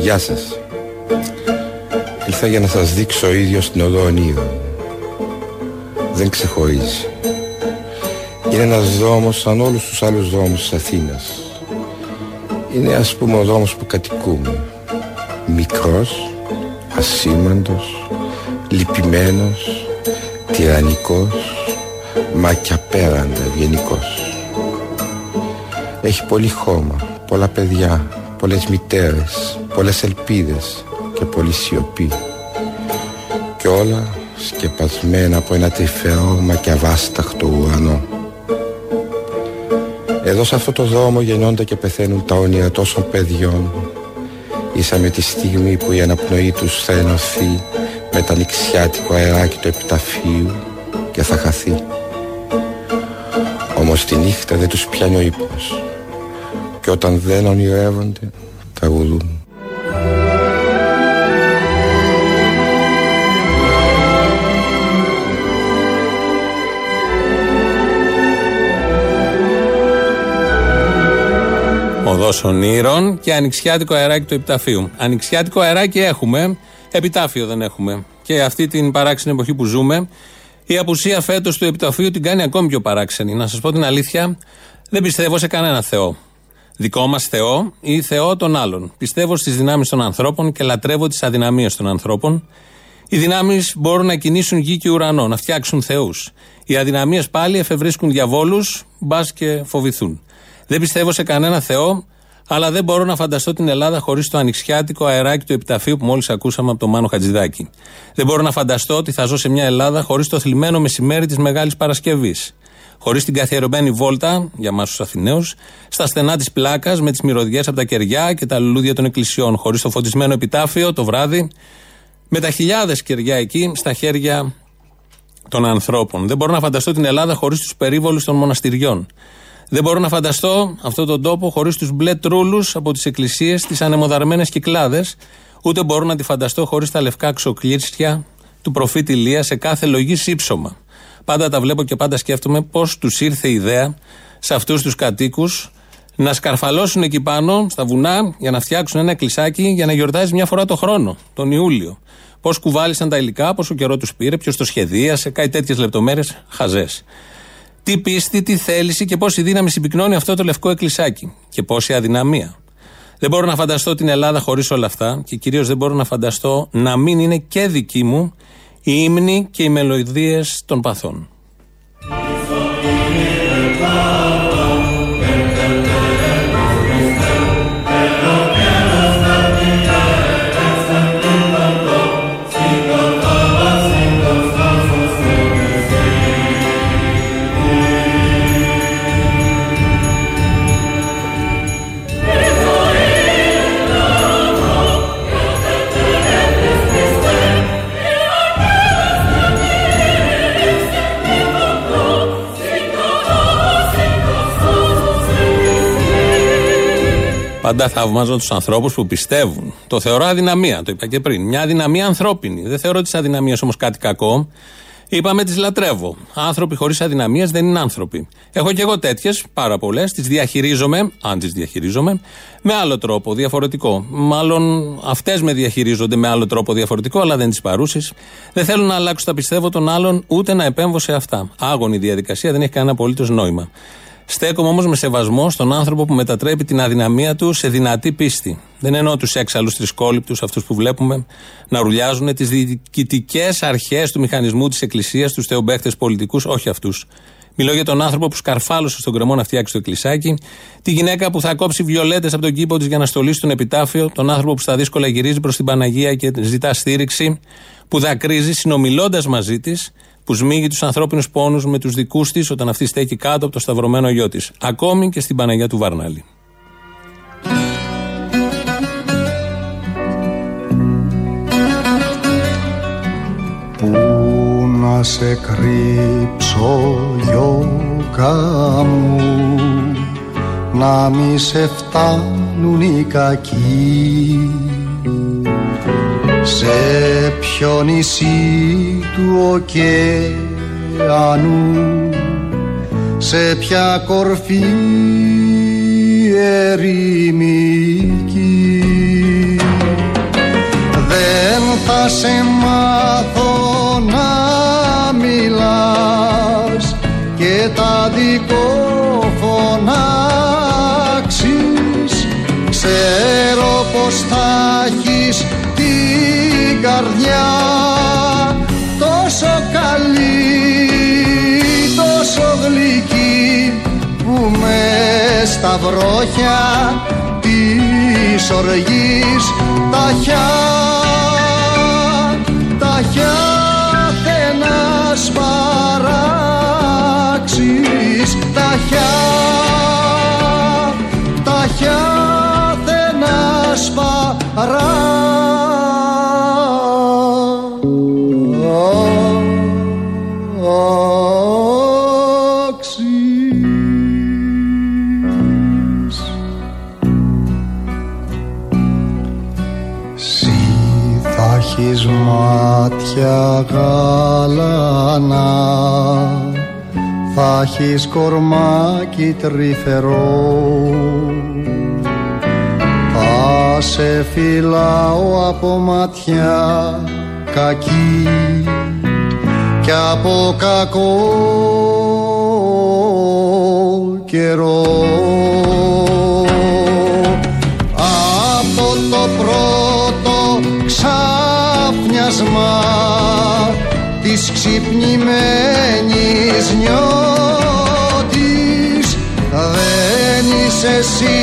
Γεια σας. Ήρθα για να σας δείξω ο ίδιος την οδό ονείρων Δεν ξεχωρίζει. Είναι ένας δρόμος σαν όλους τους άλλους δρόμους της Αθήνας. Είναι ας πούμε ο δρόμος που κατοικούμε. Μικρός, ασήμαντος, λυπημένος, τυραννικός Μα και απέραντα ευγενικός Έχει πολύ χώμα, πολλά παιδιά, πολλές μητέρες, πολλές ελπίδες και πολλή σιωπή και όλα σκεπασμένα από ένα τρυφερό μα και αβάσταχτο ουρανό. Εδώ σε αυτό το δρόμο γεννιόνται και πεθαίνουν τα όνειρα τόσων παιδιών ίσα με τη στιγμή που η αναπνοή τους θα ενωθεί με τα νηξιάτικο αεράκι του επιταφείου και θα χαθεί. Όμως τη νύχτα δεν τους πιάνει ο ύπνος και όταν δεν ονειρεύονται τραγουδούν. Οδό Ονείρων και ανοιξιάτικο αεράκι του επιταφείου. Ανοιξιάτικο αεράκι έχουμε, επιτάφιο δεν έχουμε. Και αυτή την παράξενη εποχή που ζούμε, η απουσία φέτος του επιταφείου την κάνει ακόμη πιο παράξενη. Να σας πω την αλήθεια, δεν πιστεύω σε κανένα Θεό δικό μας Θεό ή Θεό των άλλων. Πιστεύω στις δυνάμεις των ανθρώπων και λατρεύω τις αδυναμίες των ανθρώπων. Οι δυνάμεις μπορούν να κινήσουν γη και ουρανό, να φτιάξουν θεούς. Οι αδυναμίες πάλι εφευρίσκουν διαβόλους, μπας και φοβηθούν. Δεν πιστεύω σε κανένα Θεό, αλλά δεν μπορώ να φανταστώ την Ελλάδα χωρίς το ανοιξιάτικο αεράκι του επιταφείου που μόλις ακούσαμε από τον Μάνο Χατζηδάκη. Δεν μπορώ να φανταστώ ότι θα ζω σε μια Ελλάδα χωρίς το θλιμμένο μεσημέρι της Μεγάλης Παρασκευής χωρίς την καθιερωμένη βόλτα, για εμάς τους Αθηναίους, στα στενά της πλάκας με τις μυρωδιές από τα κεριά και τα λουλούδια των εκκλησιών, χωρίς το φωτισμένο επιτάφιο το βράδυ, με τα χιλιάδες κεριά εκεί στα χέρια των ανθρώπων. Δεν μπορώ να φανταστώ την Ελλάδα χωρίς τους περίβολους των μοναστηριών. Δεν μπορώ να φανταστώ αυτόν τον τόπο χωρίς τους μπλε τρούλους από τις εκκλησίες, τις ανεμοδαρμένες κυκλάδες, ούτε μπορώ να τη φανταστώ χωρίς τα λευκά ξοκλήρσια του προφήτη Λία σε κάθε λογή σύψωμα. Πάντα τα βλέπω και πάντα σκέφτομαι πώς τους ήρθε η ιδέα σε αυτούς τους κατοίκους να σκαρφαλώσουν εκεί πάνω στα βουνά για να φτιάξουν ένα εκκλησάκι για να γιορτάζει μια φορά το χρόνο, τον Ιούλιο. Πώς κουβάλισαν τα υλικά, πόσο καιρό τους πήρε, ποιος το σχεδίασε, κάτι τέτοιες λεπτομέρειες χαζές. Τι πίστη, τι θέληση και πόση δύναμη συμπυκνώνει αυτό το λευκό εκκλησάκι. Και πόση αδυναμία. Δεν μπορώ να φανταστώ την Ελλάδα χωρίς όλα αυτά και κυρίως δεν μπορώ να φανταστώ να μην είναι και δική μου οι ύμνοι και οι μελωδίες των παθών. Πάντα θαυμάζω τους ανθρώπους που πιστεύουν. Το θεωρώ αδυναμία, το είπα και πριν. Μια αδυναμία ανθρώπινη. Δεν θεωρώ τι αδυναμίε όμως κάτι κακό. Είπαμε τι λατρεύω. Άνθρωποι χωρίς αδυναμίες δεν είναι άνθρωποι. Έχω και εγώ τέτοιες, πάρα πολλές. Τις διαχειρίζομαι, αν τις διαχειρίζομαι, με άλλο τρόπο, διαφορετικό. Μάλλον αυτές με διαχειρίζονται με άλλο τρόπο διαφορετικό, αλλά δεν τις παρούσει. Δεν θέλω να αλλάξω τα πιστεύω των άλλων, ούτε να επέμβω σε αυτά. Άγωνη διαδικασία δεν έχει κανένα απολύτως νόημα. Στέκομαι όμως με σεβασμό στον άνθρωπο που μετατρέπει την αδυναμία του σε δυνατή πίστη. Δεν εννοώ τους έξαλλους τρισκόληπτου, αυτούς που βλέπουμε να ρουλιάζουν τις διοικητικές αρχές του μηχανισμού της Εκκλησίας, τους θεομπαίχτες πολιτικούς, όχι αυτούς. Μιλώ για τον άνθρωπο που σκαρφάλωσε στον κρεμό να φτιάξει το εκκλησάκι, τη γυναίκα που θα κόψει βιολέτες από τον κήπο της για να στολίσει τον επιτάφιο, τον άνθρωπο που στα δύσκολα γυρίζει προς την Παναγία και ζητά στήριξη, που δακρύζει συνομιλώντας μαζί της που σμίγει τους ανθρώπινους πόνους με τους δικούς της όταν αυτή στέκει κάτω από το σταυρωμένο γιο της. Ακόμη και στην Παναγία του Βαρνάλη. Πού να σε κρύψω γιώκα μου να μη σε φτάνουν οι κακοί σε ποιο νησί του ωκεανού σε ποια κορφή ερημική δεν θα σε μάθω να μιλάς και τα δικό φωνάξεις. Ξέρω πως θα έχεις την καρδιά τόσο καλή τόσο γλυκή που με στα βρόχια της οργής τα χιά τα χιά να σπαράξεις τα χιά τα χιά έχεις κορμάκι τρυφερό. Θα σε φυλάω από ματιά κακή και από κακό καιρό. Από το πρώτο ξα πλάσμα της ξυπνημένης νιώτης δεν είσαι εσύ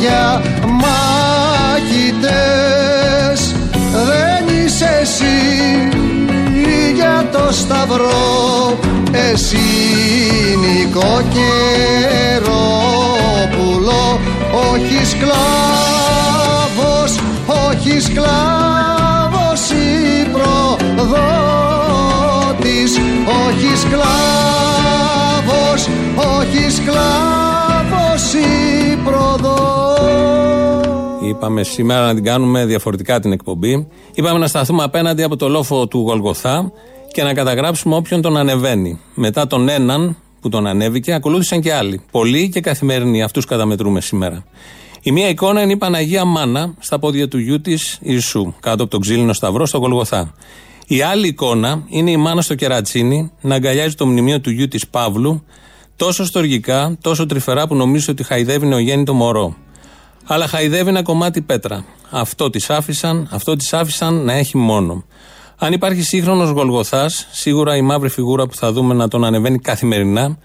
για μάχητες δεν είσαι εσύ για το σταυρό. Εσύ νοικοκαιρόπουλο όχι σκλάβος όχι σκλάβος προδότης. Όχι σκλάβος, όχι σκλάβος ή Είπαμε σήμερα να την κάνουμε διαφορετικά την εκπομπή. Είπαμε να σταθούμε απέναντι από το λόφο του Γολγοθά και να καταγράψουμε όποιον τον ανεβαίνει. Μετά τον έναν που τον ανέβηκε, ακολούθησαν και άλλοι. Πολλοί και καθημερινοί. Αυτούς καταμετρούμε σήμερα. Η μία εικόνα είναι η Παναγία Μάνα στα πόδια του γιού της Ιησού, κάτω από τον ξύλινο σταυρό στο Γολγοθά. Η άλλη εικόνα είναι η μάνα στο κερατσίνι να αγκαλιάζει το μνημείο του γιού της Παύλου, τόσο στοργικά, τόσο τρυφερά που νομίζει ότι χαϊδεύει νεογέννητο μωρό. Αλλά χαϊδεύει ένα κομμάτι πέτρα. Αυτό της άφησαν, αυτό της άφησαν να έχει μόνο. Αν υπάρχει σύγχρονος Γολγοθάς, σίγουρα η μαύρη φιγούρα που θα δούμε να τον ανεβαίνει καθημερινά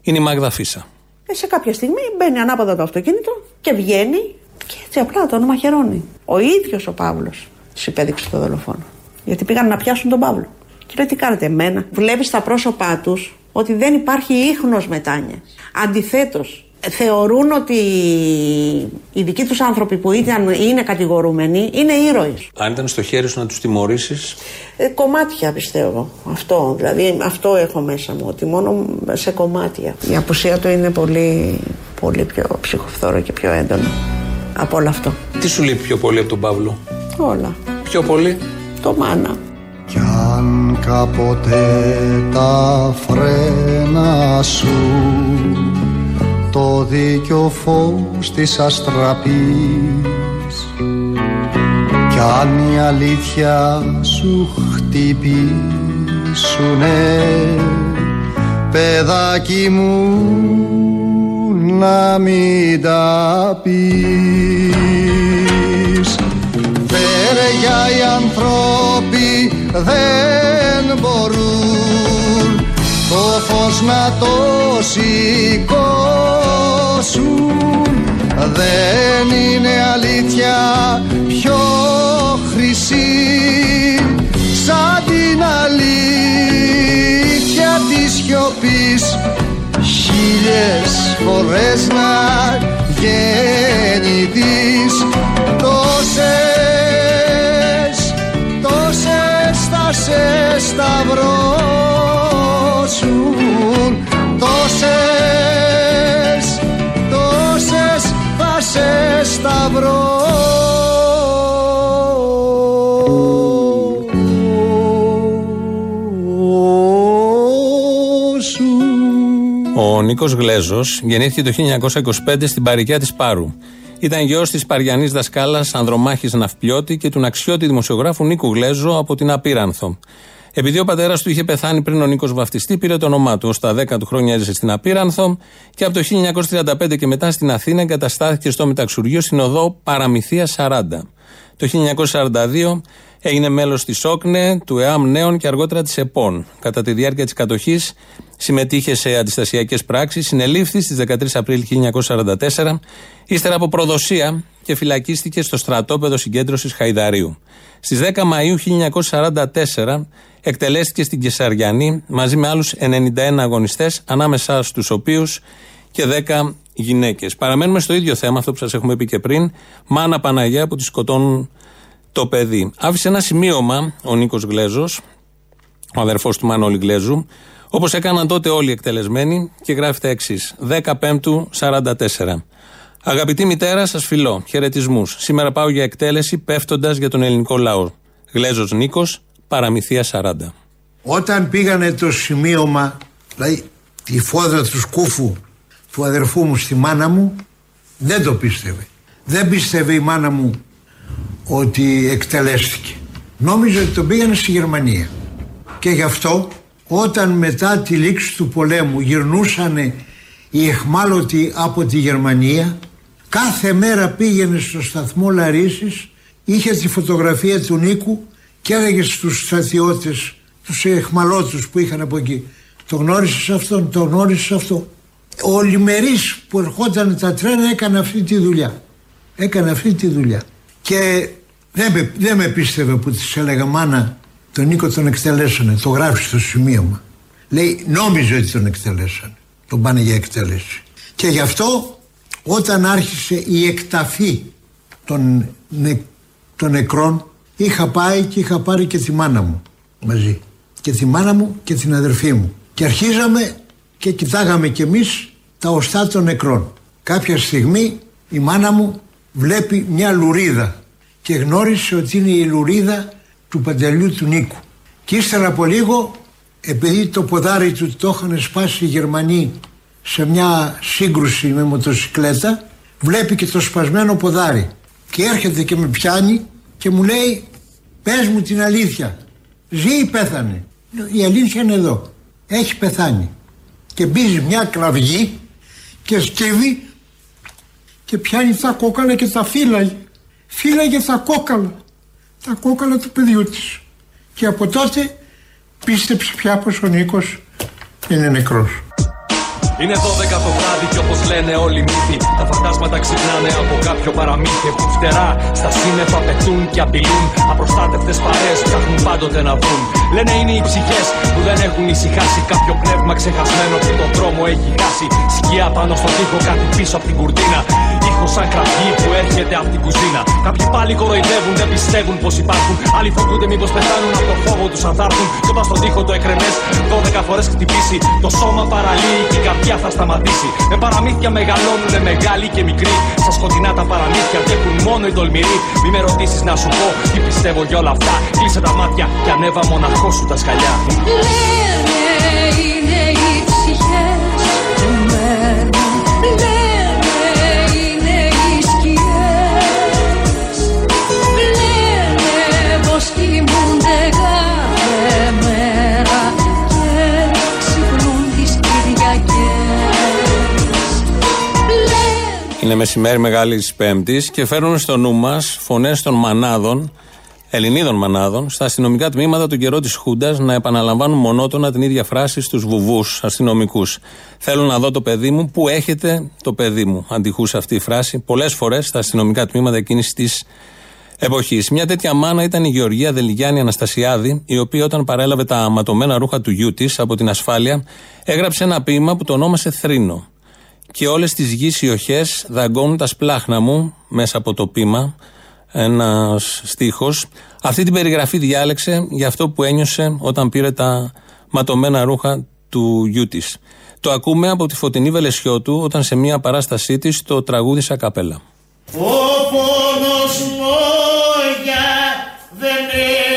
είναι η Μάγδα Φίσα. Ε, σε κάποια στιγμή μπαίνει ανάποδα το αυτοκίνητο και βγαίνει και έτσι απλά τον μαχαιρώνει. Ο ίδιος ο Παύλος του υπέδειξε το δολοφόνο. Γιατί πήγαν να πιάσουν τον Παύλο. Και λέει: Τι κάνετε, εμένα. Βλέπει στα πρόσωπά τους ότι δεν υπάρχει ίχνος μετάνοια. Αντιθέτως, θεωρούν ότι οι δικοί τους άνθρωποι που ήταν, είναι κατηγορούμενοι είναι ήρωες. Αν ήταν στο χέρι σου να τους τιμωρήσεις; Ε, κομμάτια πιστεύω. Αυτό. Δηλαδή αυτό έχω μέσα μου. Ότι μόνο σε κομμάτια. Η απουσία του είναι πολύ, πολύ πιο ψυχοφθόρο και πιο έντονο από όλο αυτό. Τι σου λείπει πιο πολύ από τον Παύλο, Όλα. Πιο πολύ; Το μάνα. Κι αν κάποτε τα φρένα σου το δίκιο φως της αστραπής. Κι αν η αλήθεια σου χτυπήσουνε παιδάκι μου να μην τα πεις. Φέρεγια οι ανθρώποι δεν μπορούν το φως να το σηκώσουν. Δεν είναι αλήθεια πιο χρυσή. Σαν την αλήθεια της σιωπής χίλιες φορές να γεννηθείς. Τόσες, σε σταυρώσουν τόσες, τόσες θα σε σταυρώσουν. Ο Νίκος Γλέζος γεννήθηκε το 1925 στην Παρικιά της Πάρου. Ήταν γιος της Παριανής δασκάλας Ανδρομάχης Ναυπλιώτη και του ναξιώτη δημοσιογράφου Νίκου Γλέζο από την Απίρανθο. Επειδή ο πατέρας του είχε πεθάνει πριν ο Νίκος βαφτιστεί, πήρε το όνομά του. Ω τα 10 του χρόνια έζησε στην Απίρανθο και από το 1935 και μετά στην Αθήνα εγκαταστάθηκε στο Μεταξουργείο στην οδό Παραμυθία 40. Το 1942 έγινε μέλος της ΟΚΝΕ, του ΕΑΜ Νέων και αργότερα της ΕΠΟΝ. Κατά τη διάρκεια της κατοχής συμμετείχε σε αντιστασιακές πράξεις, συνελήφθη στις 13 Απρίλη 1944, ύστερα από προδοσία και φυλακίστηκε στο στρατόπεδο συγκέντρωσης Χαϊδαρίου. Στις 10 Μαου 1944 εκτελέστηκε στην Κεσαριανή μαζί με άλλους 91 αγωνιστές, ανάμεσά στους οποίους και 10 γυναίκες. Παραμένουμε στο ίδιο θέμα, αυτό που σας έχουμε πει και πριν. Μάνα Παναγία που τη σκοτώνουν το παιδί. Άφησε ένα σημείωμα ο Νίκος Γλέζος, ο αδερφός του Μανώλη Γλέζου, όπως έκαναν τότε όλοι οι εκτελεσμένοι και γράφει τα εξής. 15 44. Αγαπητή μητέρα, σας φιλώ. Χαιρετισμούς. Σήμερα πάω για εκτέλεση πέφτοντας για τον ελληνικό λαό. Γλέζος Νίκος, παραμυθία 40. Όταν πήγανε το σημείωμα, δηλαδή τη φόδρα του σκούφου του αδερφού μου στη μάνα μου, δεν το πίστευε. Δεν πίστευε η μάνα μου ότι εκτελέστηκε. Νόμιζε ότι τον πήγανε στη Γερμανία. Και γι' αυτό όταν μετά τη λήξη του πολέμου γυρνούσαν οι εχμάλωτοι από τη Γερμανία κάθε μέρα πήγαινε στο σταθμό Λαρίσης είχε τη φωτογραφία του Νίκου και έλεγε στους στρατιώτες τους εχμαλώτους που είχαν από εκεί το γνώρισες αυτόν, το γνώρισες αυτό ο Λιμερής που ερχόταν τα τρένα έκανε αυτή τη δουλειά έκανε αυτή τη δουλειά και δεν με, δεν με πίστευε που της έλεγα μάνα τον Νίκο τον εκτελέσανε, το γράφει στο σημείωμα. Λέει νόμιζε ότι τον εκτελέσανε, τον πάνε για εκτέλεση. Και γι' αυτό όταν άρχισε η εκταφή των, νε, των νεκρών είχα πάει και είχα πάρει και τη μάνα μου μαζί. Και τη μάνα μου και την αδερφή μου. Και αρχίζαμε και κοιτάγαμε κι εμείς τα οστά των νεκρών. Κάποια στιγμή η μάνα μου βλέπει μια λουρίδα και γνώρισε ότι είναι η λουρίδα του παντελιού του Νίκου. Και ύστερα από λίγο, επειδή το ποδάρι του το είχαν σπάσει οι Γερμανοί σε μια σύγκρουση με μοτοσυκλέτα, βλέπει και το σπασμένο ποδάρι. Και έρχεται και με πιάνει και μου λέει, πες μου την αλήθεια, ζει ή πέθανε; Η αλήθεια είναι εδώ, έχει πεθάνει. Και μπίζει μια κραυγή και σκύβει και πιάνει τα κόκαλα και τα φύλαγε. Φύλαγε τα κόκαλα. Τα κόκαλα του παιδιού της. Και από τότε πίστεψε πια πως ο Νίκος είναι νεκρός. Είναι 12 το βράδυ και όπως λένε όλοι οι μύθοι, τα φαντάσματα ξυπνάνε από κάποιο παραμύθι. Που φτερά στα σύννεφα πετούν και απειλούν. Απροστάτευτες παρέες ψάχνουν πάντοτε να βρουν. Λένε είναι οι ψυχές που δεν έχουν ησυχάσει. Κάποιο πνεύμα ξεχασμένο που τον δρόμο έχει χάσει. Σκιά πάνω στον τοίχο, κάτι πίσω από την κουρτίνα. Ήχος σαν κραυγή που έρχεται από την κουζίνα. Κάποιοι πάλι κοροϊδεύουν, δεν πιστεύουν πως υπάρχουν. Άλλοι φοβούνται μήπως πεθάνουν από το φόβο τους αν θα έρθουν. Και όταν στον τοίχο το εκρεμές 12 φορές χτυπήσει. Το σώμα παραλύει και η καρδιά θα σταματήσει. Με παραμύθια μεγαλώνουν μεγάλοι και μικροί. Στα σκοτεινά τα παραμύθια αντέχουν μόνο οι τολμηροί. Μη με ρωτήσεις να σου πω τι πιστεύω για όλα αυτά. Κλείσε τα μάτια και ανέβα μοναχός σου τα σκαλιά. Λένε Είναι μεσημέρι Μεγάλης Πέμπτης και φέρνουν στο νου μας φωνές των μανάδων, Ελληνίδων μανάδων, στα αστυνομικά τμήματα του καιρό της Χούντας να επαναλαμβάνουν μονότονα την ίδια φράση στους βουβούς αστυνομικούς. Θέλω να δω το παιδί μου, πού έχετε το παιδί μου. Αντιχούσε αυτή η φράση πολλές φορές στα αστυνομικά τμήματα εκείνης της εποχής. Μια τέτοια μάνα ήταν η Γεωργία Δελιγιάννη Αναστασιάδη, η οποία όταν παρέλαβε τα ματωμένα ρούχα του γιού της από την ασφάλεια, έγραψε ένα ποίημα που το ονόμασε Θρήνο. Και όλες τις γης ιοχές δαγκώνουν τα σπλάχνα μου μέσα από το πείμα, ένας στίχος. Αυτή την περιγραφή διάλεξε για αυτό που ένιωσε όταν πήρε τα ματωμένα ρούχα του γιού της. Το ακούμε από τη Φωτεινή Βελεσιώτου όταν σε μια παράστασή της το τραγούδισε καπέλα. Ο πόνος λόγια δεν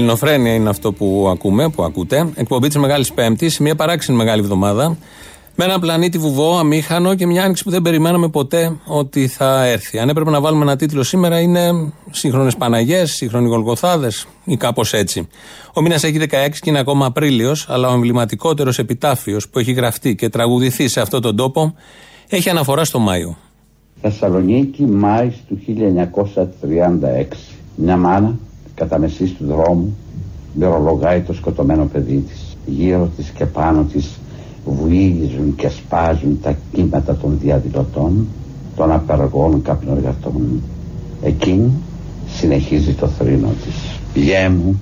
Ελληνοφρένεια είναι αυτό που ακούμε, που ακούτε. Εκπομπή της Μεγάλης Πέμπτης, μια παράξενη μεγάλη εβδομάδα. Με ένα πλανήτη βουβό, αμήχανο και μια άνοιξη που δεν περιμέναμε ποτέ ότι θα έρθει. Αν έπρεπε να βάλουμε ένα τίτλο σήμερα, είναι Σύγχρονες Παναγιές, Σύγχρονοι Γολγοθάδες ή κάπως έτσι. Ο μήνας έχει 16 και είναι ακόμα Απρίλιος, αλλά ο εμβληματικότερος επιτάφιος που έχει γραφτεί και τραγουδηθεί σε αυτόν τον τόπο έχει αναφορά στο Μάιο. Θεσσαλονίκη, Μάης του 1936. Μια μάνα, κατά μεσής του δρόμου, μυρολογάει το σκοτωμένο παιδί της. Γύρω της και πάνω της βουίζουν και σπάζουν τα κύματα των διαδηλωτών, των απεργών καπνοργατών. Εκείνη συνεχίζει το θρήνο της. Γιέ μου,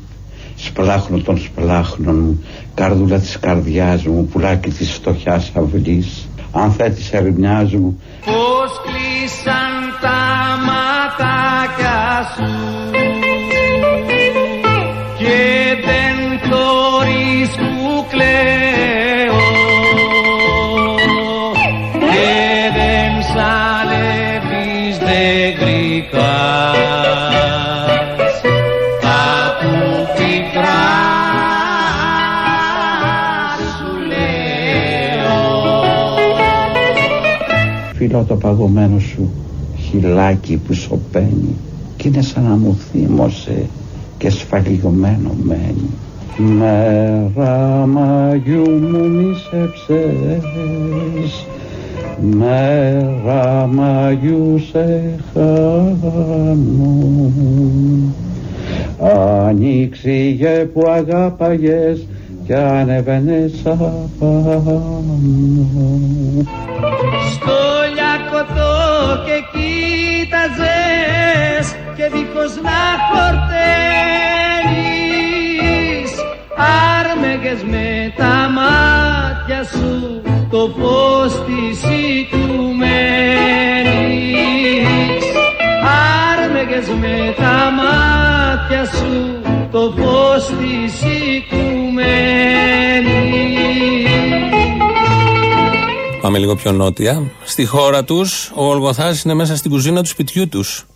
σπλάχνω των σπλάχνων μου, καρδούλα της καρδιάς μου, πουλάκι της φτωχιάς αυλής, ανθέ της ερημιάς μου, Πώς κλείσαν τα ματάκια σου Φίλω το παγωμένο σου χυλάκι που σωπαίνει κι είναι σαν να μου θύμωσε και σφαλιωμένο μένει. Μέρα Μαγιού μου μισέψες Μέρα Μαγιού σε χάνω. Ανοίξιγε που αγάπαγες κι ανέβαινες απάνω. Στο λιακωτό και κοίταζες και δίχως να χορταίνεις άρμεγες με τα μάτια σου το φως της οικουμένης άρμεγες με τα μάτια σου το φως της οικουμένης Πάμε λίγο πιο νότια. Στη χώρα τους, ο Γολγοθάς είναι μέσα στην κουζίνα του σπιτιού τους.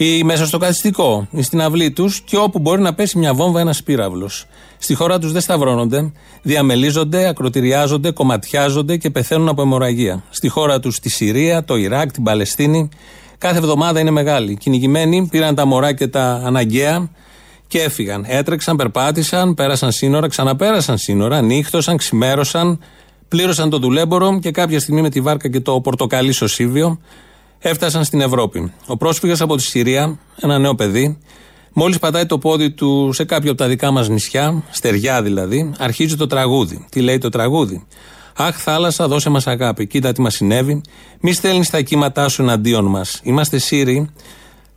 Ή μέσα στο καθιστικό, ή στην αυλή τους, και όπου μπορεί να πέσει μια βόμβα, ένας πύραυλος. Στη χώρα τους δεν σταυρώνονται, διαμελίζονται, ακροτηριάζονται, κομματιάζονται και πεθαίνουν από αιμορραγία. Στη χώρα τους, στη Συρία, το Ιράκ, την Παλαιστίνη, κάθε εβδομάδα είναι μεγάλη. Οι κυνηγημένοι πήραν τα μωρά και τα αναγκαία και έφυγαν. Έτρεξαν, περπάτησαν, πέρασαν σύνορα, ξαναπέρασαν σύνορα, νύχτωσαν, ξημέρωσαν, πλήρωσαν το δουλέμπορο και κάποια στιγμή με τη βάρκα και το πορτοκαλί σωσίβιο έφτασαν στην Ευρώπη. Ο πρόσφυγας από τη Συρία, ένα νέο παιδί, μόλις πατάει το πόδι του σε κάποιο από τα δικά μας νησιά, στεριά δηλαδή, αρχίζει το τραγούδι. Τι λέει το τραγούδι; Αχ, θάλασσα, δώσε μας αγάπη. Κοίτα τι μας συνέβη. Μη στέλνεις τα κύματά σου εναντίον μας. Είμαστε Σύριοι.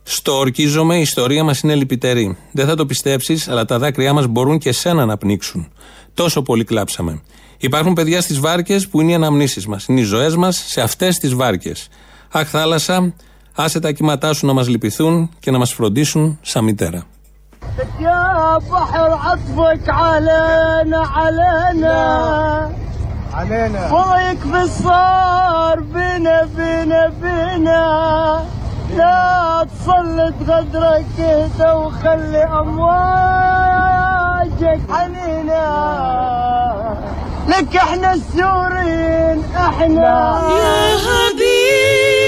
Στο ορκίζομαι, η ιστορία μας είναι λυπητερή. Δεν θα το πιστέψεις, αλλά τα δάκρυά μας μπορούν και σένα να πνίξουν. Τόσο πολύ κλάψαμε. Υπάρχουν παιδιά στις βάρκες που είναι οι αναμνήσεις μας. Είναι οι ζωές μας σε αυτές τις βάρκες. Αχ, θάλασσα, άσε τα κύματά σου να μα λυπηθούν και να μα φροντίσουν σαν μητέρα. يا بحر عطفك علينا علينا علينا فوقك بالصار بنا بنا بنا لا تسلط غدرك اهدى وخلي امواجك حنينا لك احنا السوريين احنا يا حبيبي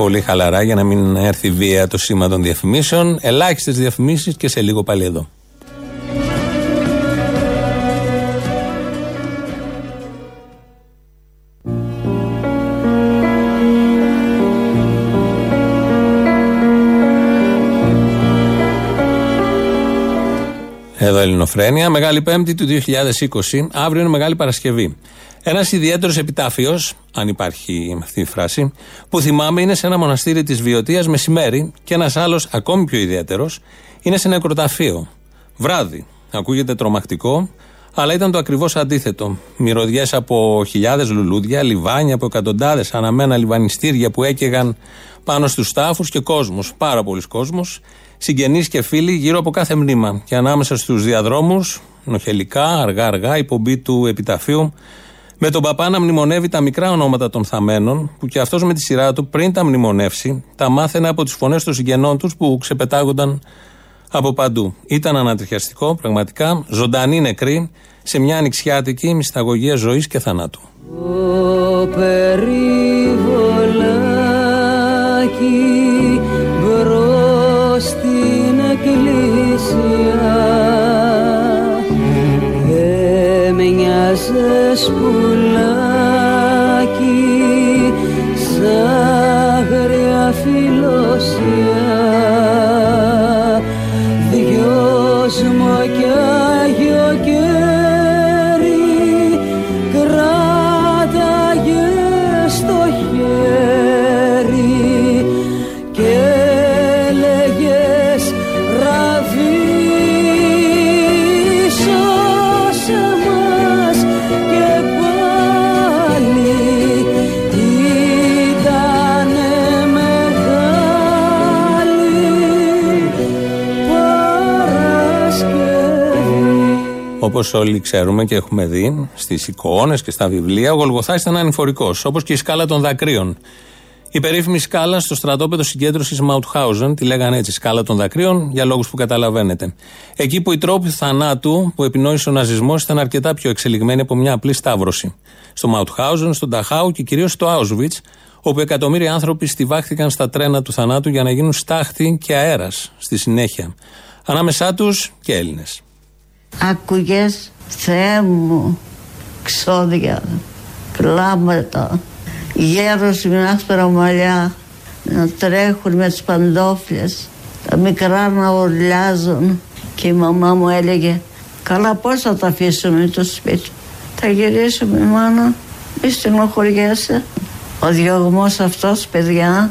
Πολύ χαλαρά για να μην έρθει βία το σήμα των διαφημίσεων. Ελάχιστες διαφημίσεις και σε λίγο πάλι εδώ. Εδώ Ελληνοφρένια, Μεγάλη Πέμπτη του 2020. Αύριο είναι Μεγάλη Παρασκευή. Ένας ιδιαίτερος επιτάφιος, αν υπάρχει αυτή η φράση, που θυμάμαι είναι σε ένα μοναστήρι της Βιωτίας μεσημέρι και ένας άλλος ακόμη πιο ιδιαίτερος είναι σε νεκροταφείο. Βράδυ. Ακούγεται τρομακτικό, αλλά ήταν το ακριβώς αντίθετο. Μυρωδιές από χιλιάδες λουλούδια, λιβάνια από εκατοντάδες αναμένα λιβανιστήρια που έκαιγαν πάνω στους τάφους και κόσμος. Πάρα πολλοί κόσμος. Συγγενείς και φίλοι γύρω από κάθε μνήμα. Και ανάμεσα στους διαδρόμους, νοχελικά, αργά-αργά, η πομπή του επιταφείου με τον παπά να μνημονεύει τα μικρά ονόματα των θαμένων, που και αυτός με τη σειρά του πριν τα μνημονεύσει, τα μάθαινε από τις φωνές των συγγενών τους που ξεπετάγονταν από παντού. Ήταν ανατριχιαστικό, πραγματικά, ζωντανή νεκρή, σε μια ανοιξιάτικη μυσταγωγία ζωής και θανάτου. Το περιβολάκι μπρος στην εκκλησιά έμοιαζες πουλάκι σαν αγριά Όπως όλοι ξέρουμε και έχουμε δει στις εικόνες και στα βιβλία, ο Γολγοθά ήταν ανηφορικός, όπως και η σκάλα των δακρύων. Η περίφημη σκάλα στο στρατόπεδο συγκέντρωσης Μαουτχάουζεν, τη λέγανε έτσι σκάλα των δακρύων, για λόγους που καταλαβαίνετε. Εκεί που οι τρόποι θανάτου που επινόησε ο ναζισμός ήταν αρκετά πιο εξελιγμένοι από μια απλή σταύρωση. Στο Μαουτχάουζεν, στον Ταχάου και κυρίως στο Άουσβιτ, όπου εκατομμύρια άνθρωποι στηβάχθηκαν στα τρένα του θανάτου για να γίνουν στάχτη και αέρας στη συνέχεια. Ανάμεσά τους και Έλληνες. Άκουγες Θεέ μου ξόδια, κλάματα, γέρος με άσπρα μαλλιά να τρέχουν με τις παντόφλες, τα μικρά να ουρλιάζουν και η μαμά μου έλεγε καλά πώς θα τα αφήσουμε το σπίτι; Θα γυρίσουμε μάνα, μη στενοχωριέσαι. Ο διωγμός αυτός παιδιά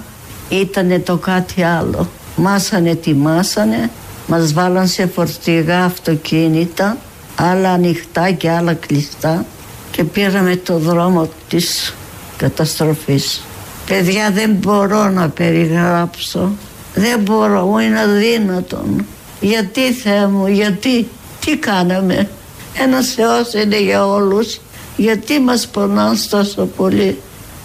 ήτανε το κάτι άλλο. Μας ανετοιμάσανε, μας βάλαν σε φορτηγά αυτοκίνητα, άλλα ανοιχτά και άλλα κλειστά και πήραμε το δρόμο της καταστροφής. Παιδιά δεν μπορώ να περιγράψω. Δεν μπορώ, μου είναι αδύνατον. Γιατί Θεέ μου, γιατί, τι κάναμε; Ένας Θεός είναι για όλους. Γιατί μας πονάνε τόσο πολύ;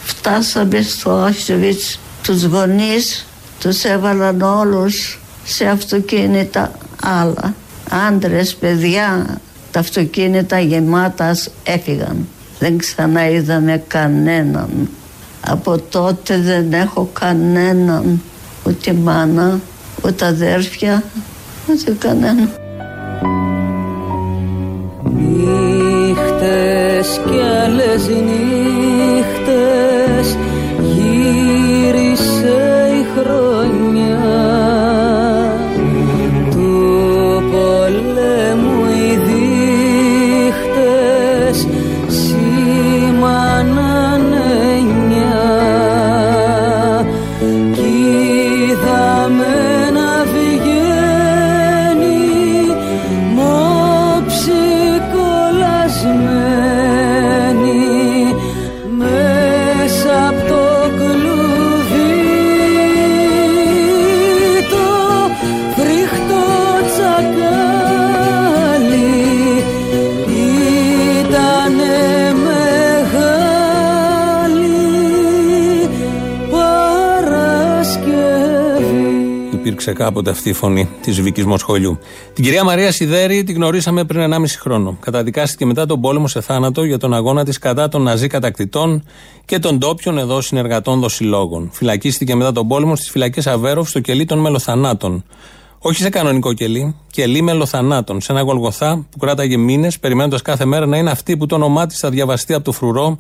Φτάσαμε στο Auschwitz. Τους γονείς τους έβαλαν όλους σε αυτοκίνητα άλλα. Άντρες, παιδιά, τα αυτοκίνητα γεμάτα έφυγαν. Δεν ξανά είδαμε κανέναν. Από τότε δεν έχω κανέναν. Ούτε μάνα, ούτε αδέρφια, ούτε κανέναν. Νύχτες κι άλλες νύχτες Παρασκευή Υπήρξε κάποτε αυτή η φωνή της Βίκη Μοσχολιού. Την κυρία Μαρία Σιδέρη την γνωρίσαμε πριν 1,5 χρόνο. Καταδικάστηκε μετά τον πόλεμο σε θάνατο για τον αγώνα της κατά των ναζί κατακτητών και των ντόπιων εδώ συνεργατών δοσιλόγων. Φυλακίστηκε μετά τον πόλεμο στις φυλακές Αβέροφ στο κελί των μελοθανάτων. Όχι σε κανονικό κελί, κελί μελοθανάτων. Σε ένα γολγοθά που κράταγε μήνες, περιμένοντας κάθε μέρα να είναι αυτή που το όνομά της θα διαβαστεί από το φρουρό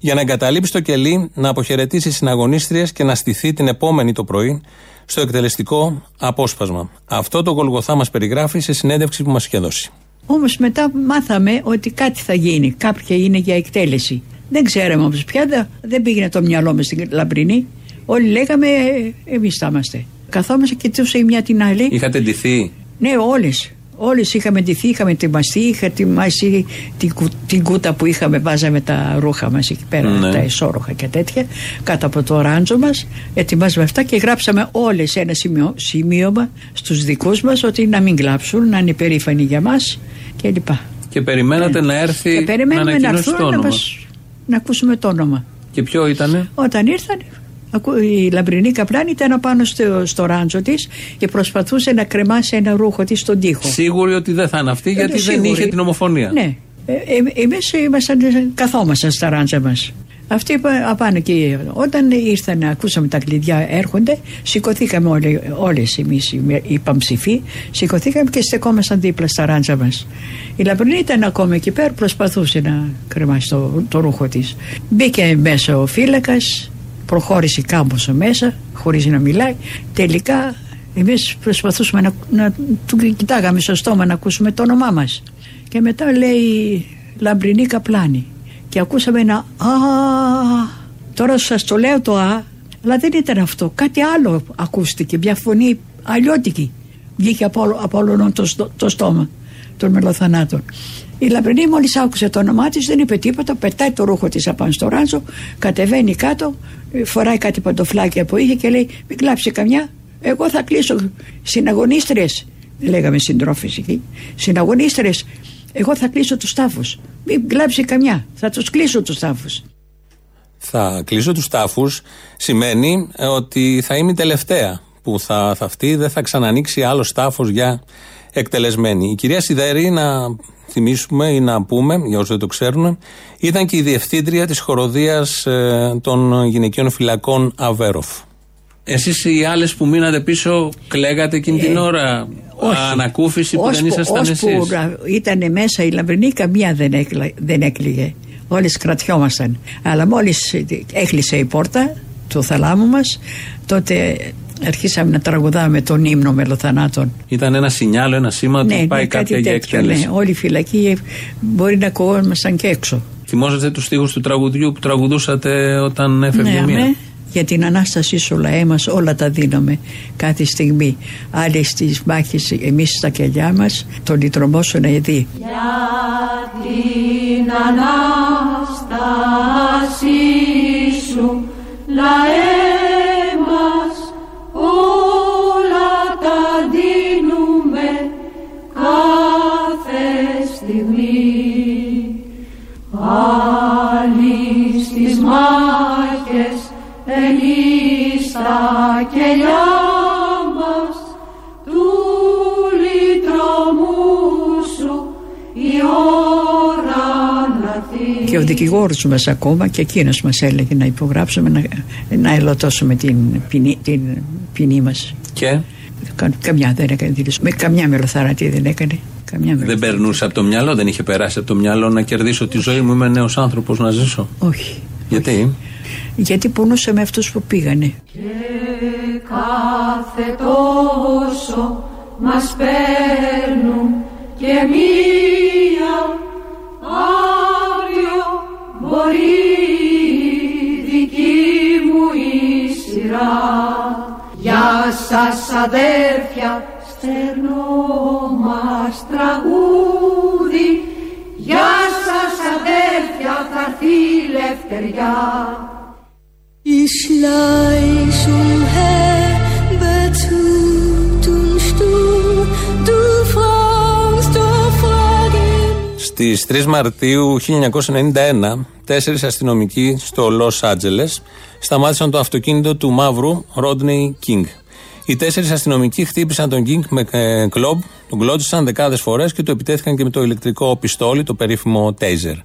για να εγκαταλείψει το κελί, να αποχαιρετήσει συναγωνίστριες και να στηθεί την επόμενη το πρωί στο εκτελεστικό απόσπασμα. Αυτό το Γολγοθά μας περιγράφει σε συνέντευξη που μας είχε δώσει. Όμως μετά μάθαμε ότι κάτι θα γίνει. Κάποια είναι για εκτέλεση. Δεν ξέραμε όμως πια, δε- δεν πήγαινε το μυαλό μας στην Λαμπρινή. Όλοι λέγαμε ε, εμείς θα είμαστε. Καθόμαστε και τόσο η μια την άλλη. Είχατε ντυθεί; Ναι, όλες. Όλες είχαμε ντυθεί, είχαμε ετοιμαστεί, είχα ετοιμάσει την, κου- την κούτα που είχαμε, βάζαμε τα ρούχα μας εκεί πέρα, Ναι. τα εσώροχα και τέτοια, κάτω από το ράντζο μας, ετοιμάζαμε αυτά και γράψαμε όλες ένα σημείο, σημείωμα στους δικούς μας ότι να μην κλάψουν, να είναι περήφανοι για μας κλπ. Και περιμένατε να έρθει Και περιμένουμε να να ανακοινώσει το έρθουν να, όνομα. μας, να ακούσουμε το όνομα. Και ποιο ήτανε; Όταν ήρθαν, ακού- η λαμπρινή καπλάνη ήταν πάνω στο, στο ράντζο της και προσπαθούσε να κρεμάσει ένα ρούχο της στον τοίχο. Σίγουροι ότι δεν θα είναι αυτή γιατί Είναι δεν σίγουροι. είχε την ομοφωνία. Ναι. Ε, ε, εμείς ήμασταν, καθόμασταν στα ράντζα μας. Αυτοί είπα- απάνω και όταν ήρθαν, ακούσαμε τα κλειδιά έρχονται, σηκωθήκαμε όλοι, όλες εμείς οι- οι παμψηφοί, σηκωθήκαμε και στεκόμασταν δίπλα στα ράντζα μας. Η Λαμπρινή ήταν ακόμα εκεί πέρα, προσπαθούσε να κρεμάσει το, το ρούχο της. Μπήκε μέσα ο φύλακας, προχώρησε κάμποσο μέσα, χωρίς να μιλάει. Τελικά εμείς προσπαθούσαμε να, να του κοιτάγαμε στο στόμα να ακούσουμε το όνομά μας. Και μετά λέει λαμπρινή καπλάνη. Και ακούσαμε ένα α. Τώρα σας το λέω το α, αλλά δεν ήταν αυτό. Κάτι άλλο ακούστηκε, μια φωνή αλλιώτικη. Βγήκε από, όλο- από όλο το, στο- το στόμα των μελοθανάτων. Η Λαμπρινή μόλις άκουσε το όνομά της δεν είπε τίποτα, πετάει το ρούχο της απάνω στο ράντζο, κατεβαίνει κάτω, ε, φοράει κάτι παντοφλάκια που είχε και λέει μην κλάψει καμιά, εγώ θα κλείσω συναγωνίστρες, λέγαμε συντρόφες εκεί, συναγωνίστρες, εγώ θα κλείσω τους τάφους, μην κλάψει καμιά, θα τους κλείσω τους τάφους. Θα κλείσω τους τάφους σημαίνει ε, ότι θα είμαι η τελευταία που θα θαυτεί, δεν θα ξανανοίξει άλλος τάφος για εκτελεσμένη. Η κυρία Σιδέρη, να θυμίσουμε ή να πούμε, για όσοι δεν το ξέρουν, ήταν και η διευθύντρια της χοροδίας των γυναικείων φυλακών Αβέροφ. Εσείς οι άλλες που μείνατε πίσω, κλαίγατε εκείνη την ώρα; Ανακούφιση που δεν ήσασταν εσείς; Ώσπου ήταν μέσα η λαμπρινή, καμία δεν, έκλα, δεν έκλειγε. Όλες κρατιόμασταν. Αλλά μόλις έκλεισε η πόρτα του θαλάμου μας, τότε αρχίσαμε να τραγουδάμε τον ύμνο μελοθανάτων. Ήταν ένα σινιάλο, ένα σήμα ότι πάει κάποια για εκτέλεση. Ναι, όλη η φυλακή μπορεί να ακουγόμασταν και έξω. Θυμόσαστε τους στίχους του τραγουδιού που τραγουδούσατε όταν έφευγε Ναι, μία; αμέ. Για την Ανάστασή σου λαέ μας όλα τα δίνουμε κάθε στιγμή. Άλλοι στις μάχες εμείς στα κελιά μας το λυτρωμό σου να δει. Για την Ανάστασή σου λαέ μας όλα τα δίνουμε κάθε στιγμή. Άλλοι στις μάχες εμείς στα κελιά Και ο δικηγόρος μας ακόμα και εκείνος μας έλεγε να υπογράψουμε να, να ελωτώσουμε την ποινή, την ποινή μας. Και; Καμιά δεν έκανε δήλωση. Με καμιά μελοθαρατή δεν έκανε. Καμιά δεν μελοθαρατή. περνούσε από το μυαλό, δεν είχε περάσει από το μυαλό να κερδίσω τη ζωή μου. Είμαι νέος άνθρωπος να ζήσω. Όχι. Γιατί; Γιατί πονούσε με αυτούς που πήγανε. Και κάθε τόσο μας παίρνουν και μία αύριο μπορεί η δική μου η σειρά. Γεια σας αδέρφια, στέρνω μας τραγούδι. Γεια σας αδέρφια, θα έρθει η λευτεριά. Ich leich umher, betut Στις 3 Μαρτίου 1991, τέσσερις αστυνομικοί στο Λος Άντζελες σταμάτησαν το αυτοκίνητο του μαύρου Ρόντνεϊ Κίνγκ. Οι τέσσερις αστυνομικοί χτύπησαν τον Κίνγκ με ε, κλομπ, τον κλώτσησαν δεκάδες φορές και του επιτέθηκαν και με το ηλεκτρικό πιστόλι, το περίφημο Taser.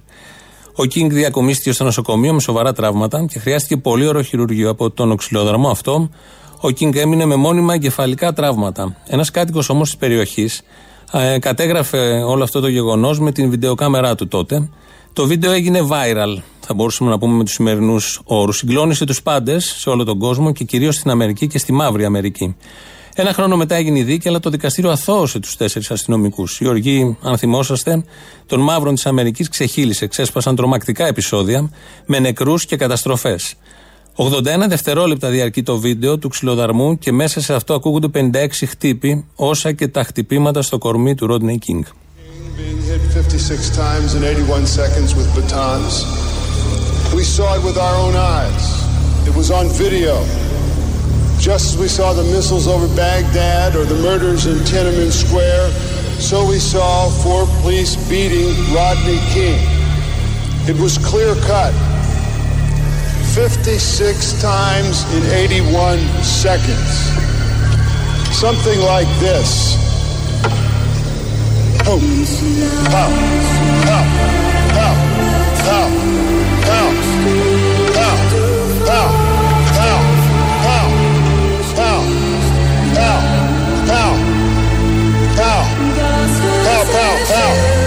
Ο Κίνγκ διακομίστηκε στο νοσοκομείο με σοβαρά τραύματα και χρειάστηκε πολύωρο χειρουργείο από τον ξυλοδαρμό αυτό. Ο Κίνγκ έμεινε με μόνιμα εγκεφαλικά τραύματα. Ένας κάτοικος όμως της περιοχής ε, κατέγραφε όλο αυτό το γεγονός με την βιντεοκάμερά του τότε. Το βίντεο έγινε viral, θα μπορούσαμε να πούμε με τους σημερινούς όρους. Συγκλώνησε τους πάντες σε όλο τον κόσμο και κυρίως στην Αμερική και στη Μαύρη Αμερική. Ένα χρόνο μετά έγινε η δίκη, αλλά το δικαστήριο αθώωσε τους τέσσερις αστυνομικούς. Οι οργοί, αν θυμόσαστε, των μαύρων της Αμερικής ξεχύλισε, ξέσπασαν τρομακτικά επεισόδια με νεκρούς και καταστροφές. 81 δευτερόλεπτα διαρκεί το βίντεο του ξυλοδαρμού και μέσα σε αυτό ακούγονται 56 χτύπη, όσα και τα χτυπήματα στο κορμί του Ρόντνεϊ Κίνγκ. being hit 56 times in 81 seconds with batons. We saw it with our own eyes. It was on video. Just as we saw the missiles over Baghdad or the murders in Tiananmen Square, so we saw four police beating Rodney King. It was clear cut. 56 times in 81 seconds. Something like this. Pow, pow, pow, pow, pow, pow, pow, pow, pow, pow, pow, pow, pow, pow, pow, pow, pow, pow,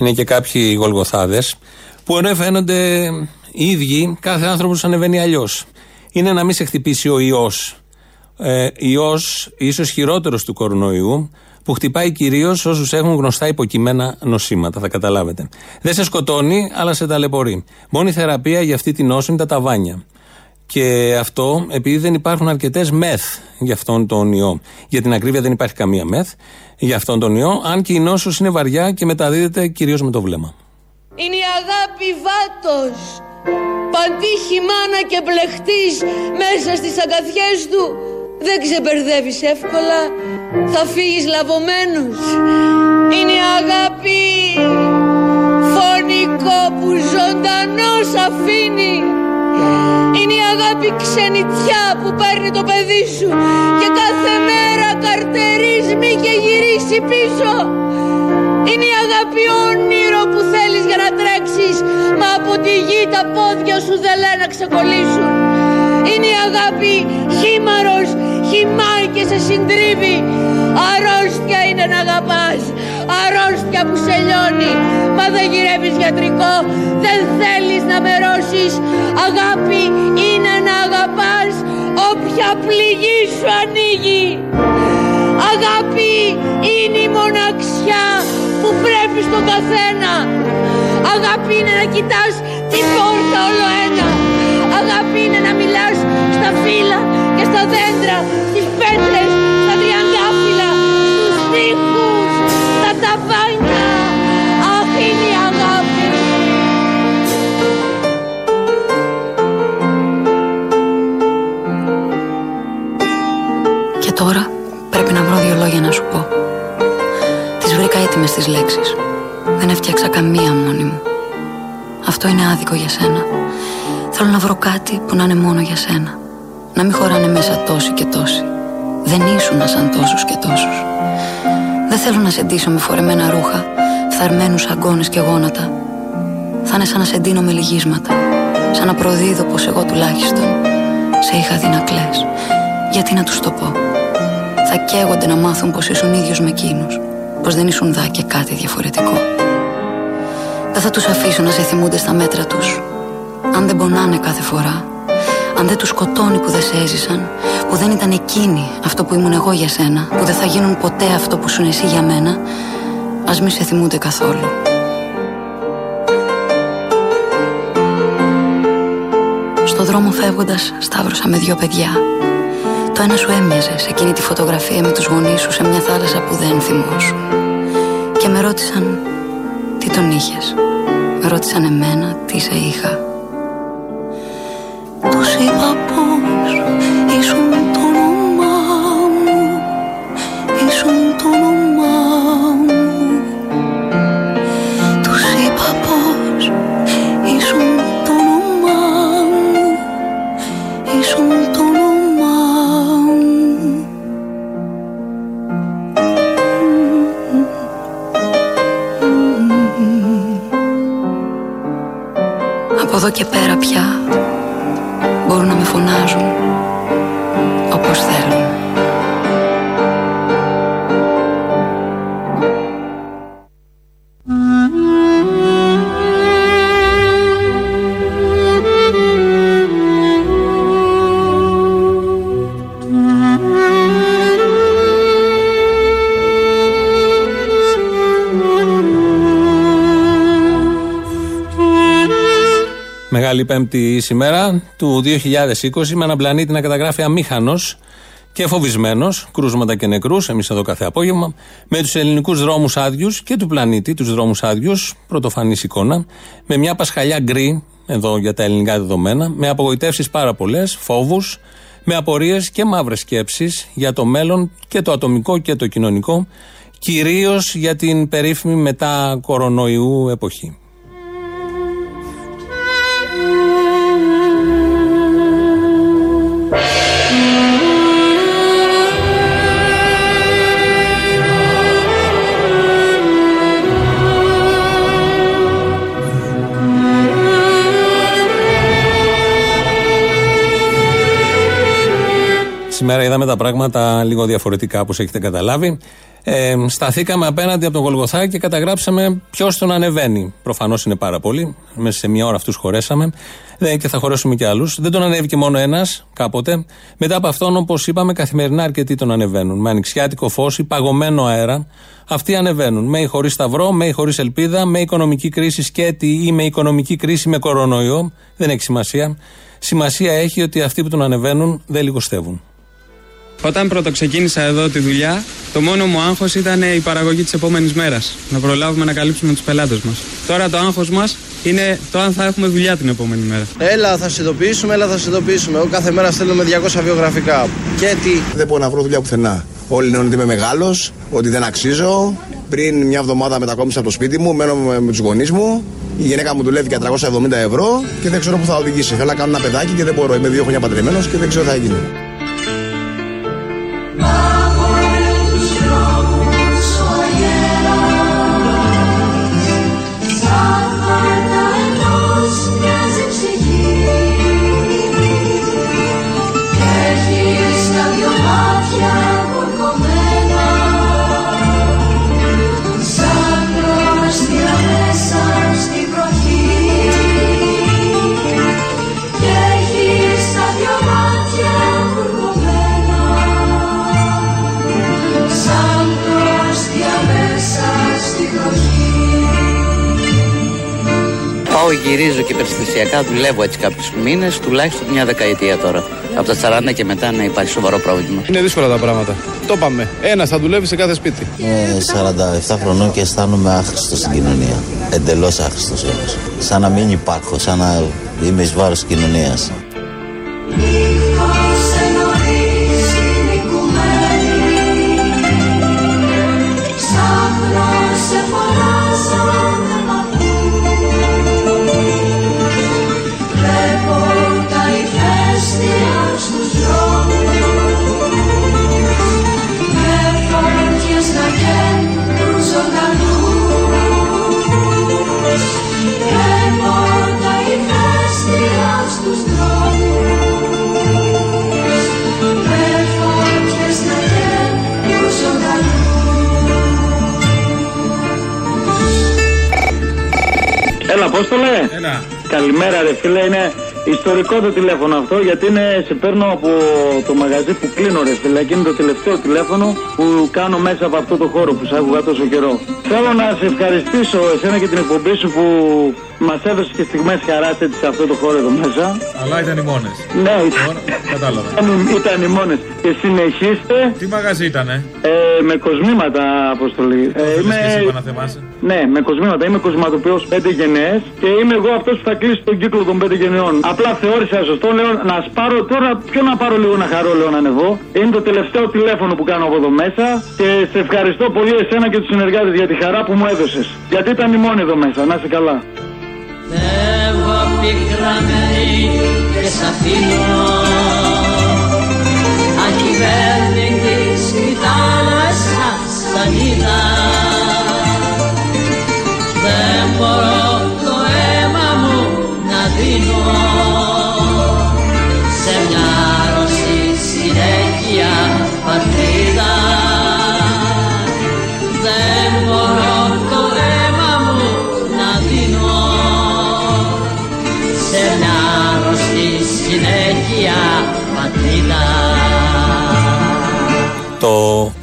Είναι και κάποιοι γολγοθάδες που ενώ φαίνονται οι ίδιοι, κάθε άνθρωπος ανεβαίνει αλλιώς. Είναι να μην σε χτυπήσει ο ιός. Ε, ιός, ίσως χειρότερος του κορονοϊού, που χτυπάει κυρίως όσους έχουν γνωστά υποκειμένα νοσήματα. Θα καταλάβετε. Δεν σε σκοτώνει, αλλά σε ταλαιπωρεί. Μόνη θεραπεία για αυτή την νόσο είναι τα ταβάνια. Και αυτό επειδή δεν υπάρχουν αρκετές μεθ για αυτόν τον ιό. Για την ακρίβεια δεν υπάρχει καμία μεθ για αυτόν τον ιό, αν και η νόσος είναι βαριά και μεταδίδεται κυρίως με το βλέμμα. Είναι η αγάπη βάτος αν τύχει μάνα και μπλεχτείς μέσα στις αγκαθιές του δεν ξεμπερδεύεις εύκολα θα φύγεις λαβωμένος είναι η αγάπη φωνικό που ζωντανός αφήνει είναι η αγάπη ξενιτιά που παίρνει το παιδί σου και κάθε μέρα καρτερίζει μη και γυρίσει πίσω. Είναι η αγάπη όνειρο που θέλεις για να τρέξεις Μα από τη γη τα πόδια σου δεν λένε να ξεκολλήσουν. Είναι η αγάπη χήμαρος, χυμάει και σε συντρίβει. Αρρώστια είναι να αγαπάς Αρρώστια που σε λιώνει. Μα δεν γυρεύεις γιατρικό Δεν θέλεις να μερώσεις. Αγάπη είναι να αγαπάς Όποια πληγή σου ανοίγει. Αγάπη είναι η μοναξιά που πρέπει στον καθένα. Αγάπη είναι να κοιτάς την πόρτα όλο ένα. Αγάπη είναι να μιλάς στα φύλλα και στα δέντρα Στις πέτρες, στα ταβάνια Αχ είναι η αγάπη Και τώρα πρέπει να βρω δύο λόγια να σου πω. Τις βρήκα έτοιμες τις λέξεις. Δεν έφτιαξα καμία μόνη μου. Αυτό είναι άδικο για σένα. Θέλω να βρω κάτι που να είναι μόνο για σένα. Να μην χωράνε μέσα τόσοι και τόσοι. Δεν ήσουν σαν τόσους και τόσους. Δεν θέλω να σε ντύσω με φορεμένα ρούχα, φθαρμένους αγκώνες και γόνατα. Θα είναι σαν να σε ντύνω με λυγίσματα. Σαν να προδίδω πως εγώ τουλάχιστον σε είχα δει να κλαις. Γιατί να τους το πω; Θα καίγονται να μάθουν πως ήσουν ίδιος με εκείνους. Πως δεν ήσουν δά και κάτι διαφορετικό. Δεν θα τους αφήσω να σε θυμούνται στα μέτρα τους. Αν δεν πονάνε κάθε φορά. Αν δεν τους σκοτώνει που δεν σε έζησαν. Που δεν ήταν εκείνοι αυτό που ήμουν εγώ για σένα. Που δεν θα γίνουν ποτέ αυτό που σου εσύ για μένα. Ας μη σε θυμούνται καθόλου. Στο δρόμο φεύγοντας σταύρωσα με δυο παιδιά Το ένα σου έμοιαζε σε εκείνη τη φωτογραφία με τους γονείς σου σε μια θάλασσα που δεν θυμόσουν Και με ρώτησαν τι τον είχες; Με ρώτησαν εμένα τι σε είχα; Μεγάλη Πέμπτη σήμερα του 2020 με έναν πλανήτη να καταγράφει αμήχανος και φοβισμένος, κρούσματα και νεκρούς, εμείς εδώ κάθε απόγευμα, με τους ελληνικούς δρόμους άδειους και του πλανήτη, τους δρόμους άδειους, πρωτοφανής εικόνα, με μια πασχαλιά γκρι, εδώ για τα ελληνικά δεδομένα, με απογοητεύσεις πάρα πολλές, φόβους, με απορίες και μαύρες σκέψεις για το μέλλον και το ατομικό και το κοινωνικό, κυρίως για την περίφημη μετά κορονοϊού εποχή. Σήμερα είδαμε τα πράγματα λίγο διαφορετικά όπως έχετε καταλάβει. Ε, σταθήκαμε απέναντι από τον Γολγοθά και καταγράψαμε ποιος τον ανεβαίνει. Προφανώς είναι πάρα πολύ. Μέσα σε μια ώρα αυτούς χωρέσαμε. Ε, και θα χωρέσουμε και άλλους. Δεν τον ανέβηκε μόνο ένας κάποτε. Μετά από αυτόν, όπως είπαμε, καθημερινά αρκετοί τον ανεβαίνουν. Με ανοιξιάτικο φως ή παγωμένο αέρα. Αυτοί ανεβαίνουν. Με ή χωρίς σταυρό, με ή χωρίς ελπίδα, με οικονομική κρίση σκέτη ή με οικονομική κρίση με κορονοϊό. Δεν έχει σημασία. Σημασία έχει ότι αυτοί που τον ανεβαίνουν δεν λιγοστεύουν. Όταν πρώτο ξεκίνησα εδώ τη δουλειά, το μόνο μου άγχος ήταν η παραγωγή της επόμενης μέρας. Να προλάβουμε να καλύψουμε τους πελάτες μας. Τώρα το άγχος μας είναι το αν θα έχουμε δουλειά την επόμενη μέρα. Έλα, θα σε ειδοποιήσουμε, έλα, θα σε ειδοποιήσουμε. Εγώ κάθε μέρα στέλνουμε 200 βιογραφικά. Και τι; Δεν μπορώ να βρω δουλειά πουθενά. Όλοι λένε ότι είμαι μεγάλος, ότι δεν αξίζω. Πριν μια εβδομάδα μετακόμισα από το σπίτι μου, μένω με, με τους γονείς μου. Η γυναίκα μου δουλεύει για 370 ευρώ και δεν ξέρω πού θα οδηγήσει. Θέλω να κάνω ένα παιδάκι και δεν μπορώ. Είμαι δύο χρόνια παντρεμένος και δεν ξέρω τι θα γίνει. Πάω, γυρίζω και περιστασιακά δουλεύω έτσι κάποιους μήνες, τουλάχιστον μια δεκαετία τώρα. Από τα 40 και μετά να υπάρχει σοβαρό πρόβλημα. Είναι δύσκολα τα πράγματα. Το είπαμε. Ένας θα δουλεύει σε κάθε σπίτι. Είμαι 47 χρονών και αισθάνομαι άχρηστο στην κοινωνία. Εντελώς άχρηστος όμως. Σαν να μην υπάρχω, σαν να είμαι εις βάρος κοινωνίας. Έλα, Απόστολε. Καλημέρα, ρε φίλε. Είναι ιστορικό το τηλέφωνο αυτό γιατί είναι, σε παίρνω από το μαγαζί που κλείνω, ρε φίλε. Και είναι το τελευταίο τηλέφωνο που κάνω μέσα από αυτό το χώρο που σ' άκουγα τόσο καιρό. Θέλω να σε ευχαριστήσω εσένα και την εκπομπή σου που μας έδωσε και στιγμές χαράς έτσι σε αυτό το χώρο εδώ μέσα. Αλλά ήταν οι μόνες. Ναι, Κατάλαβα. ήταν, ήταν οι μόνες. Και συνεχίστε. Τι μαγαζί ήτανε; Ε, με κοσμήματα, αποστολή. Ε, Είμαι... Και εσύ να θυμάσαι. ναι, με κοσμήματα. Είμαι κοσματοποιός 5 γενναίες και είμαι εγώ αυτός που θα κλείσει τον κύκλο των 5 γενναιών. Απλά θεώρησα σωστό, λέω να σπάρω τώρα. Ποιο να πάρω λίγο να χαρώ, λέω να ανεβώ. Είναι το τελευταίο τηλέφωνο που κάνω από εδώ μέσα και σε ευχαριστώ πολύ εσένα και τους συνεργάτες για τη χαρά που μου έδωσες. Γιατί ήταν η μόνη εδώ μέσα. Να είσαι καλά. Φεύγω πικραμένη και σ' αφήνω Ακυβέρνητη στη θάλασσα σαν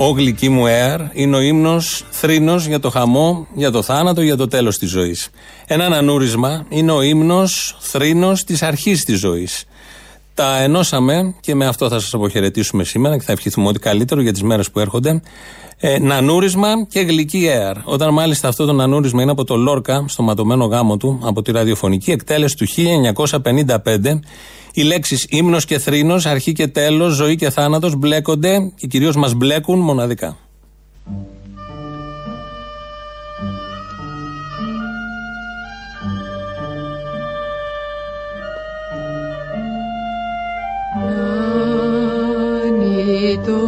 Το «Ω γλυκή μου air» είναι ο ύμνος θρήνος για το χαμό, για το θάνατο, για το τέλος της ζωής. Ένα ανανούρισμα είναι ο ύμνος θρήνος της αρχής της ζωής. Τα ενώσαμε και με αυτό θα σας αποχαιρετήσουμε σήμερα και θα ευχηθούμε ότι καλύτερο για τις μέρες που έρχονται. Ε, νανούρισμα και γλυκή air. Όταν μάλιστα αυτό το νανούρισμα είναι από το Λόρκα, στο ματωμένο γάμο του, από τη ραδιοφωνική εκτέλεση του 1955, οι λέξεις ύμνος και θρήνος, αρχή και τέλος, ζωή και θάνατος μπλέκονται και κυρίως μας μπλέκουν μοναδικά. Νάνι το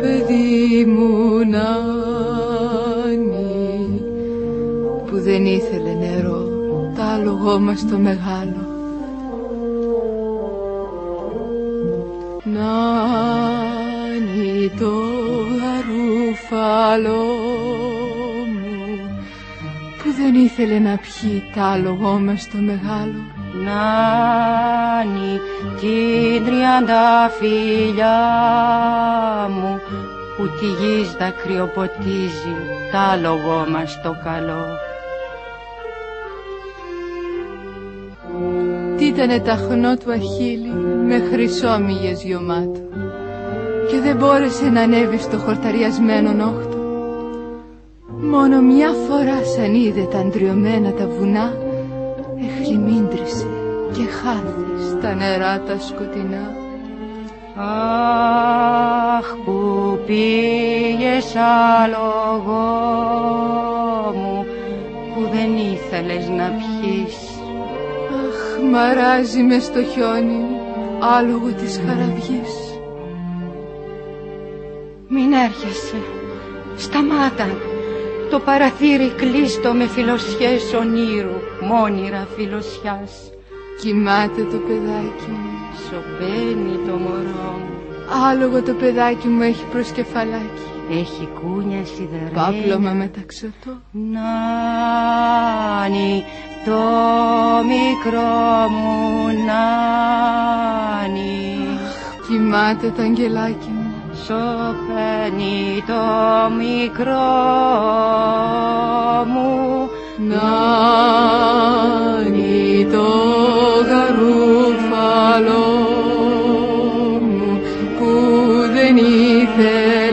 παιδί μου Νάνι που δεν ήθελε νερό τ' άλογο μας το μεγάλο Νάνι το γαρούφαλό μου που δεν ήθελε να πιει τ' άλογο μας το μεγάλο Νάνι την τριανταφυλλιά μου που τη γης δακρυοποτίζει τ' άλογο μας το καλό. Ήτανε ταχνό του αχίλι με χρυσόμυγες γιωμάτο και δεν μπόρεσε να ανέβει στο χορταριασμένο νόχτο. Μόνο μια φορά σαν είδε τα αντριωμένα τα βουνά εχλιμίντρισε και χάθη στα νερά τα σκοτεινά. Αχ που πήγες άλογο μου που δεν ήθελες να πιείς Αχ, μαράζει μες στο χιόνι, άλογο της χαραυγής. Μην έρχεσαι, σταμάτα το παραθύρι κλείστο με φιλοσιές ονείρου, μόνιρα φιλοσιάς. Κοιμάται το παιδάκι μου, Σωπαίνει το μωρό μου, άλογο το παιδάκι μου έχει προσκεφαλάκι. έχει κούνια σιδερένια. Πάπλωμα μεταξωτό. Νάνι, το μικρό μου νάνι. Κοιμάται το αγγελάκι μου. Το μικρό μου νάνι το γαρούφαλο μου που δεν ήθελε